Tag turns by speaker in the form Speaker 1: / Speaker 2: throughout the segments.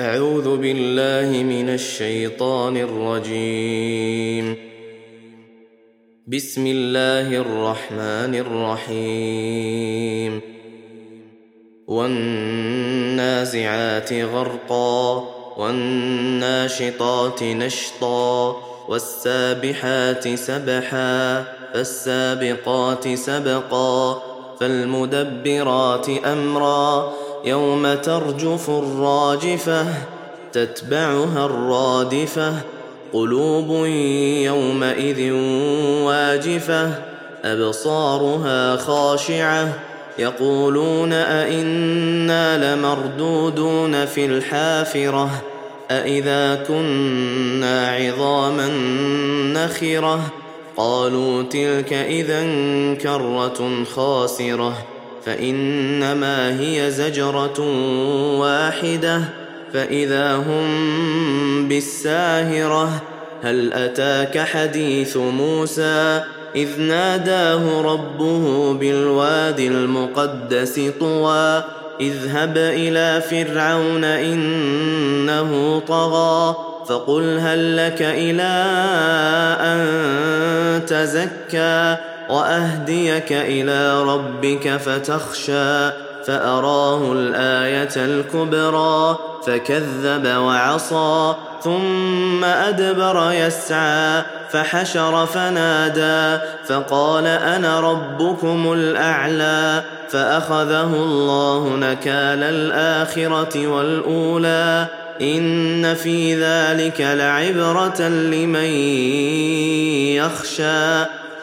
Speaker 1: أعوذ بالله من الشيطان الرجيم. بسم الله الرحمن الرحيم. والنازعات غرقا والناشطات نشطا والسابحات سبحا فالسابقات سبقا فالمدبرات أمرا يوم ترجف الراجفة تتبعها الرادفة. قلوب يومئذ واجفة أبصارها خاشعة. يقولون أئنا لمردودون في الحافرة أئذا كنا عظاما نخرة. قالوا تلك إذا كرة خاسرة. فإنما هي زجرة واحدة. فإذا هم بالساهرة هل أتاك حديث موسى؟ إذ ناداه ربه بالواد المقدس طوى. اذهب إلى فرعون إنه طغى فقل هل لك إلى أن تزكى؟ وأهديك إلى ربك فتخشى فأراه الآية الكبرى فكذب وعصى ثم أدبر يسعى فحشر فنادى فقال أنا ربكم الأعلى فأخذه الله نكال الآخرة والأولى إن في ذلك لعبرة لمن يخشى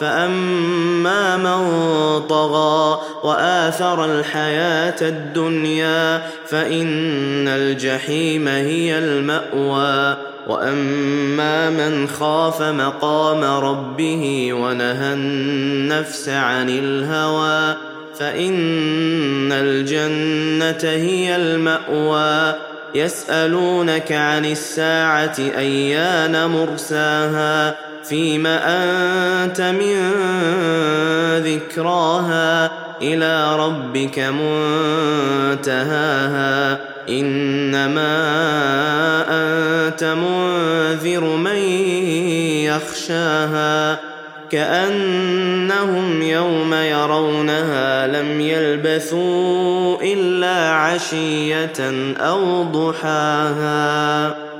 Speaker 1: فاما من طغى واثر الحياة الدنيا فان الجحيم هي الماوى واما من خاف مقام ربه ونهى النفس عن الهوى فان الجنه هي الماوى يسالونك عن الساعة ايان مرساها فيم أنت من ذكراها إلى ربك منتهاها. إنما أنت منذر من يخشاها. كأنهم يوم يرونها لم يلبثوا إلا عشية أو ضحاها.